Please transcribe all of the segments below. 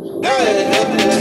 Hey, hey, hey.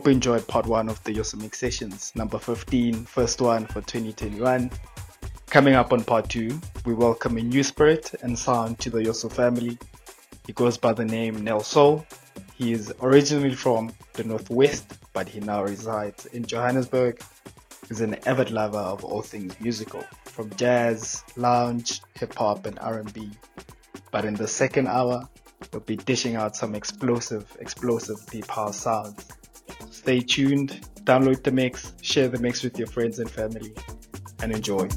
Hope you enjoyed part one of the Yosemite sessions, number 15, first one for 2021. Coming up on part two, we welcome a new spirit and sound to the Yoso family. He goes by the name Nelsoul. He is originally from the Northwest, but he now resides in Johannesburg. He's an avid lover of all things musical, from jazz, lounge, hip hop, and R&B. But in the second hour, we'll be dishing out some explosive, explosive deep house sounds. Stay tuned, download the mix, share the mix with your friends and family, and enjoy.